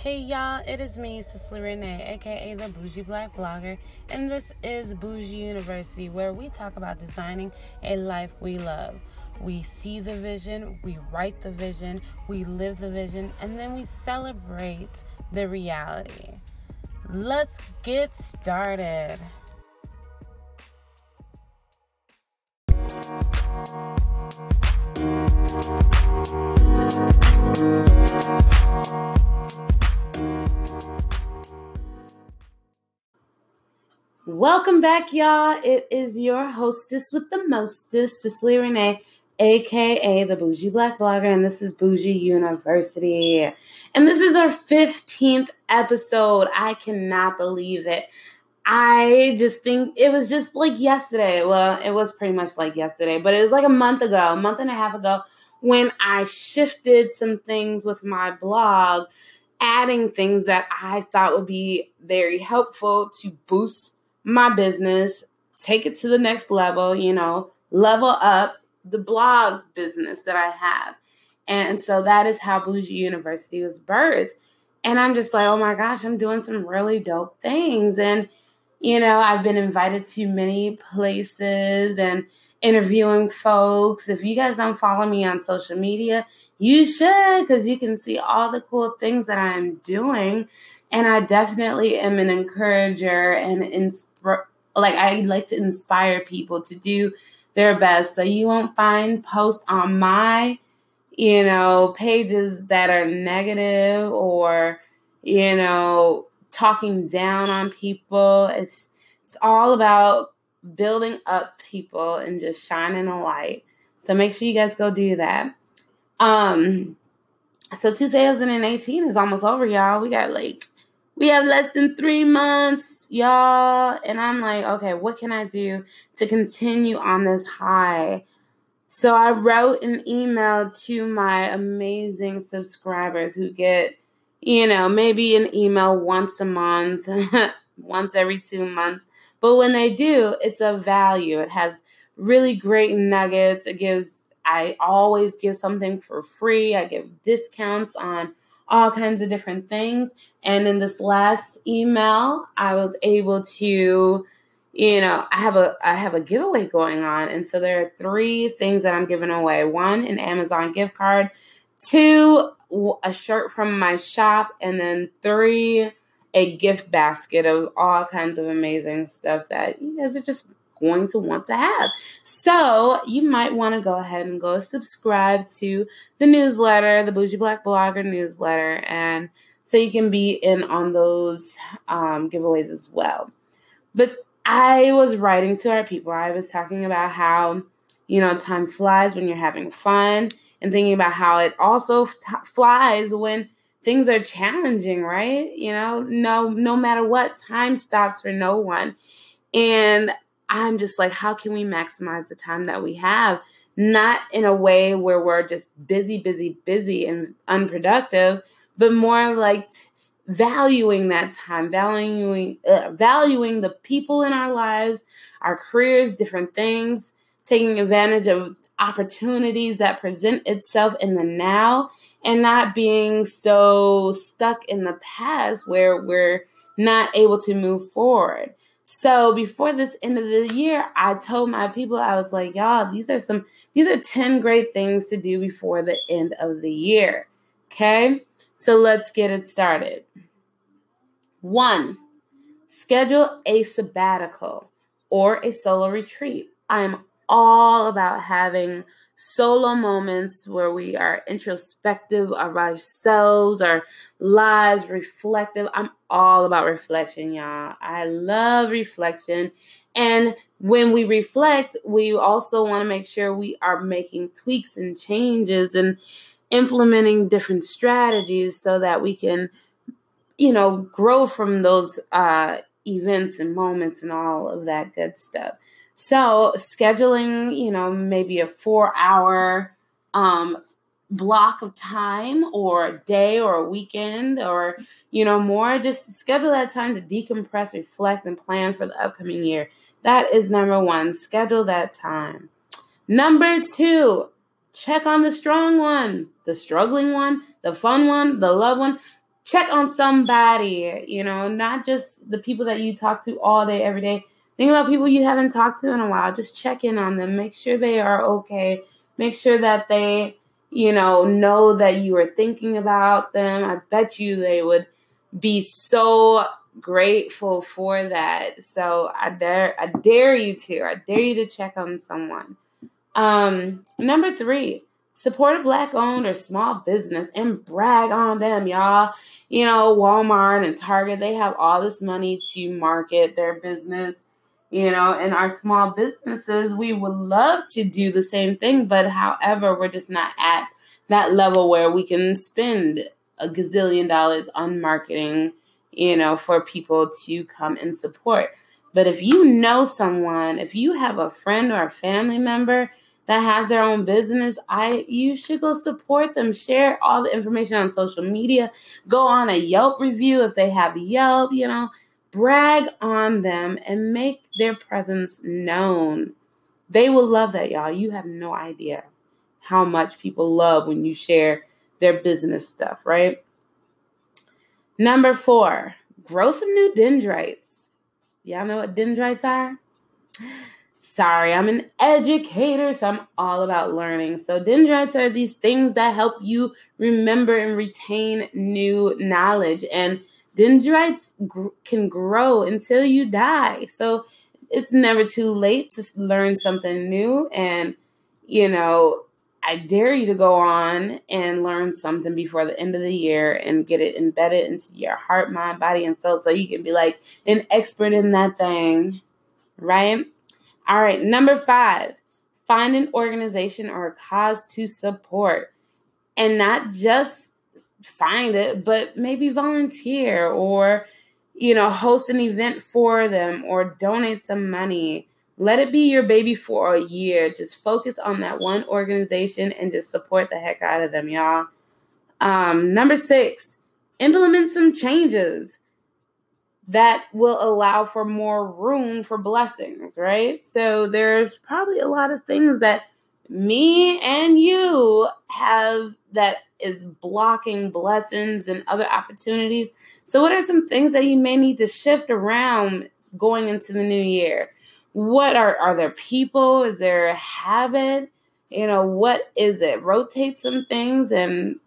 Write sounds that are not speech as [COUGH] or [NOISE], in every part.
Hey y'all, it is me, Cicely Renee, aka the Bougie Black Blogger, and this is Bougie University, where we talk about designing a life we love. We see the vision, we write the vision, we live the vision, and then we celebrate the reality. Let's get started. Welcome back, y'all. It is your hostess with the mostest, Cicely Renee, aka the Bougie Black Blogger, and this is Bougie University. And this is our 15th episode. I cannot believe it. I just think it was just like yesterday. Well, it was pretty much like yesterday, but it was like a month ago, a month and a half ago, when I shifted some things with my blog, adding things that I thought would be very helpful to boost my business, take it to the next level, you know, level up the blog business that I have. And so that is how Bougie University was birthed. And I'm just like, oh my gosh, I'm doing some really dope things. And, you know, I've been invited to many places and interviewing folks. If you guys don't follow me on social media, you should because you can see all the cool things that I'm doing. And I definitely am an encourager and inspire. Like I like to inspire people to do their best. So you won't find posts on my, you know, pages that are negative or, you know, talking down on people. It's it's all about building up people and just shining a light. So make sure you guys go do that. Um so 2018 is almost over, y'all. We got like we have less than three months, y'all. And I'm like, okay, what can I do to continue on this high? So I wrote an email to my amazing subscribers who get, you know, maybe an email once a month, [LAUGHS] once every two months. But when they do, it's of value. It has really great nuggets. It gives, I always give something for free. I give discounts on all kinds of different things. And in this last email, I was able to, you know, I have a I have a giveaway going on. And so there are three things that I'm giving away. One, an Amazon gift card, two, a shirt from my shop, and then three, a gift basket of all kinds of amazing stuff that you guys are just going to want to have. So you might want to go ahead and go subscribe to the newsletter, the Bougie Black Blogger newsletter, and so you can be in on those um, giveaways as well. But I was writing to our people. I was talking about how, you know, time flies when you're having fun and thinking about how it also f- flies when things are challenging, right? You know, no no matter what, time stops for no one. And I'm just like, how can we maximize the time that we have? Not in a way where we're just busy, busy, busy and unproductive, but more like valuing that time, valuing uh, valuing the people in our lives, our careers, different things, taking advantage of opportunities that present itself in the now and not being so stuck in the past where we're not able to move forward. So before this end of the year, I told my people, I was like, y'all, these are some, these are 10 great things to do before the end of the year. Okay. So let's get it started. One, schedule a sabbatical or a solo retreat. I am all about having solo moments where we are introspective of ourselves, our lives, reflective. I'm all about reflection, y'all. I love reflection. And when we reflect, we also want to make sure we are making tweaks and changes and implementing different strategies so that we can, you know, grow from those uh, events and moments and all of that good stuff. So scheduling, you know, maybe a four hour um, block of time or a day or a weekend or, you know, more, just schedule that time to decompress, reflect, and plan for the upcoming year. That is number one. Schedule that time. Number two, check on the strong one, the struggling one, the fun one, the love one. check on somebody, you know, not just the people that you talk to all day, every day. Think about people you haven't talked to in a while. Just check in on them. Make sure they are okay. Make sure that they, you know, know that you are thinking about them. I bet you they would be so grateful for that. So I dare I dare you to. I dare you to check on someone. Um number 3, support a black owned or small business and brag on them, y'all. You know, Walmart and Target, they have all this money to market their business. You know, in our small businesses, we would love to do the same thing, but however, we're just not at that level where we can spend a gazillion dollars on marketing you know, for people to come and support. But if you know someone, if you have a friend or a family member that has their own business, I you should go support them. Share all the information on social media. Go on a Yelp review if they have Yelp, you know, brag on them and make their presence known. They will love that, y'all. You have no idea how much people love when you share their business stuff, right? Number four, grow some new dendrites. Y'all know what dendrites are? Sorry, I'm an educator, so I'm all about learning. So, dendrites are these things that help you remember and retain new knowledge. And dendrites gr- can grow until you die. So, it's never too late to learn something new. And, you know, I dare you to go on and learn something before the end of the year and get it embedded into your heart, mind, body, and soul so you can be like an expert in that thing. Right? All right. Number five, find an organization or a cause to support and not just find it, but maybe volunteer or, you know, host an event for them or donate some money let it be your baby for a year. Just focus on that one organization and just support the heck out of them, y'all. Um, number six, implement some changes that will allow for more room for blessings, right? So there's probably a lot of things that me and you have that is blocking blessings and other opportunities. So, what are some things that you may need to shift around going into the new year? what are are there people? Is there a habit? You know what is it? Rotate some things and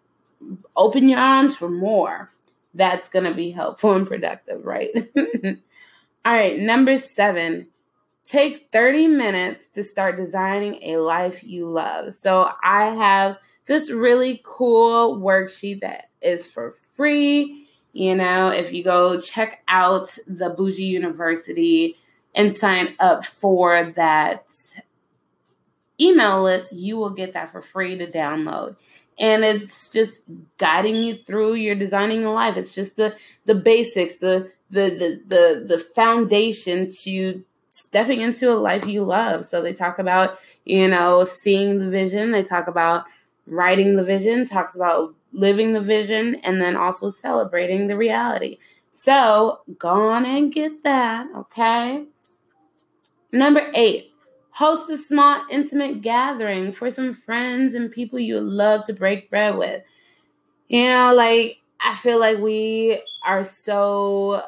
open your arms for more. That's going to be helpful and productive right? [LAUGHS] All right number seven take 30 minutes to start designing a life you love so i have this really cool worksheet that is for free you know if you go check out the bougie university and sign up for that email list, you will get that for free to download. And it's just guiding you through your designing a life. It's just the the basics, the the the the, the foundation to stepping into a life you love. So they talk about, you know, seeing the vision, they talk about writing the vision, talks about living the vision, and then also celebrating the reality. So go on and get that, okay? Number eight, host a small, intimate gathering for some friends and people you love to break bread with. You know, like, I feel like we are so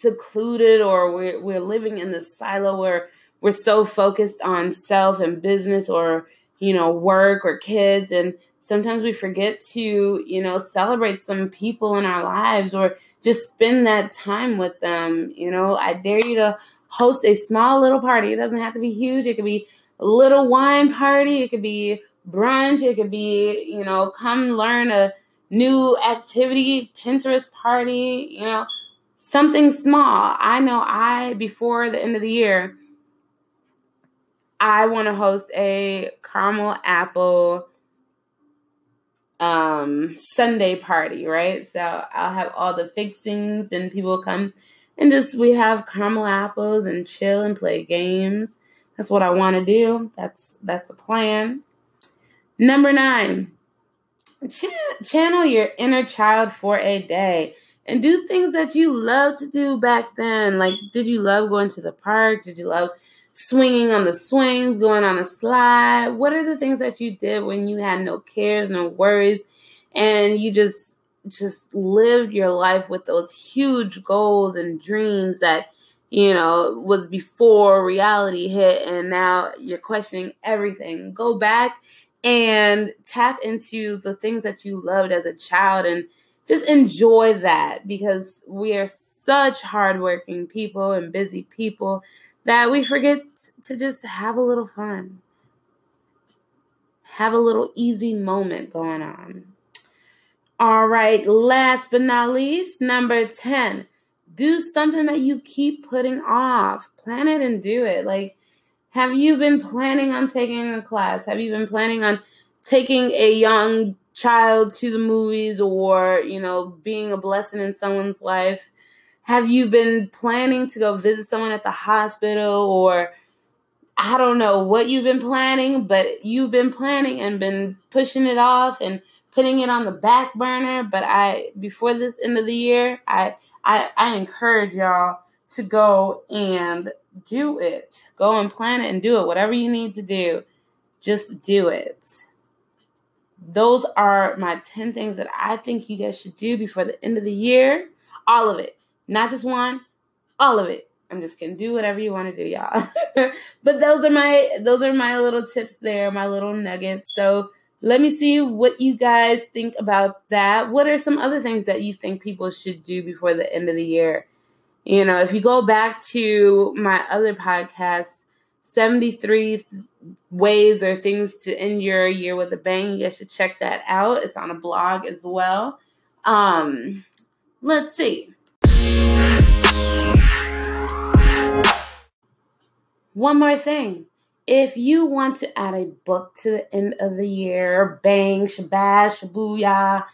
secluded or we're, we're living in the silo where we're so focused on self and business or, you know, work or kids. And sometimes we forget to, you know, celebrate some people in our lives or just spend that time with them. You know, I dare you to host a small little party. It doesn't have to be huge. It could be a little wine party. It could be brunch. It could be, you know, come learn a new activity, Pinterest party, you know, something small. I know I, before the end of the year, I want to host a caramel apple um Sunday party, right? So I'll have all the fixings and people come and just we have caramel apples and chill and play games. That's what I want to do. That's that's the plan. Number nine, ch- channel your inner child for a day and do things that you love to do back then. Like, did you love going to the park? Did you love swinging on the swings, going on a slide? What are the things that you did when you had no cares, no worries, and you just just lived your life with those huge goals and dreams that you know was before reality hit and now you're questioning everything go back and tap into the things that you loved as a child and just enjoy that because we are such hardworking people and busy people that we forget to just have a little fun have a little easy moment going on all right, last but not least, number 10, do something that you keep putting off. Plan it and do it. Like, have you been planning on taking a class? Have you been planning on taking a young child to the movies or, you know, being a blessing in someone's life? Have you been planning to go visit someone at the hospital or I don't know what you've been planning, but you've been planning and been pushing it off and putting it on the back burner. But I before this end of the year, I I, I encourage y'all to go and do it. Go and plan it and do it. Whatever you need to do, just do it. Those are my 10 things that I think you guys should do before the end of the year. All of it. Not just one, all of it. I'm just gonna do whatever you want to do, y'all. [LAUGHS] but those are my those are my little tips there, my little nuggets. So let me see what you guys think about that. What are some other things that you think people should do before the end of the year? You know, if you go back to my other podcast, 73 ways or things to end your year with a bang, you guys should check that out. It's on a blog as well. Um, let's see. One more thing if you want to add a book to the end of the year, bang, shabash, shabooyah,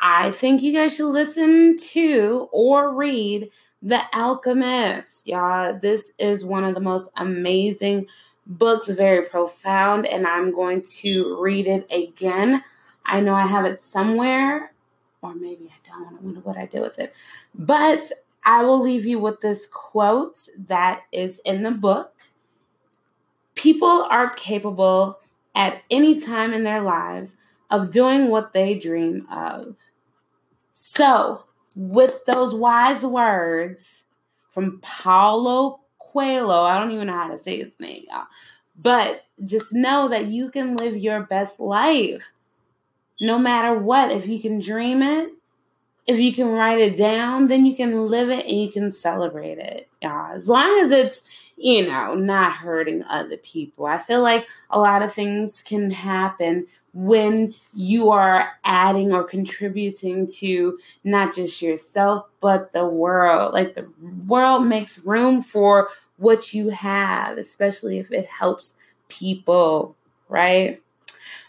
I think you guys should listen to or read The Alchemist. Y'all, this is one of the most amazing books, very profound, and I'm going to read it again. I know I have it somewhere, or maybe I don't. I wonder what I did with it. But I will leave you with this quote that is in the book People are capable at any time in their lives of doing what they dream of. So, with those wise words from Paulo Coelho, I don't even know how to say his name, y'all, but just know that you can live your best life no matter what. If you can dream it, if you can write it down, then you can live it and you can celebrate it. Yeah, as long as it's, you know, not hurting other people. I feel like a lot of things can happen when you are adding or contributing to not just yourself, but the world. Like the world makes room for what you have, especially if it helps people, right?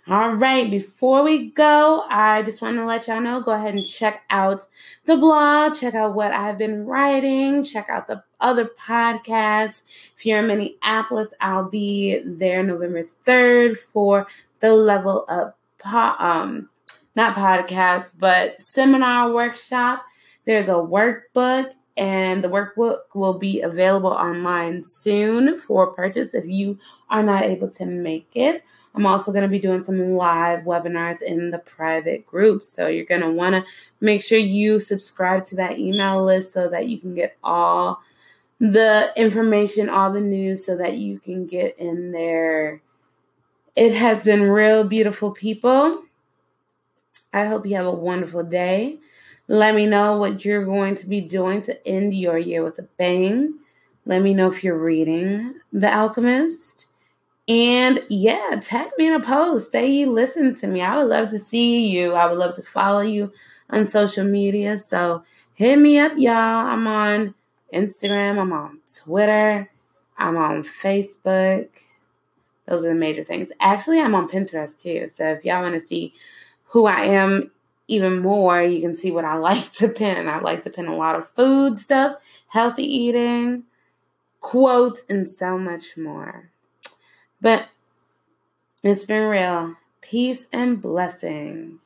All right, before we go, I just want to let y'all know go ahead and check out the blog, check out what I've been writing, check out the other podcasts. If you're in Minneapolis, I'll be there November 3rd for the Level Up po- um not podcast, but seminar workshop. There's a workbook and the workbook will be available online soon for purchase if you are not able to make it. I'm also going to be doing some live webinars in the private group. So you're going to want to make sure you subscribe to that email list so that you can get all the information, all the news, so that you can get in there. It has been real beautiful, people. I hope you have a wonderful day. Let me know what you're going to be doing to end your year with a bang. Let me know if you're reading The Alchemist. And yeah, tag me in a post. Say you listen to me. I would love to see you. I would love to follow you on social media. So hit me up, y'all. I'm on Instagram. I'm on Twitter. I'm on Facebook. Those are the major things. Actually, I'm on Pinterest too. So if y'all want to see who I am even more, you can see what I [LAUGHS] like to pin. I like to pin a lot of food stuff, healthy eating, quotes, and so much more. But it's been real. Peace and blessings.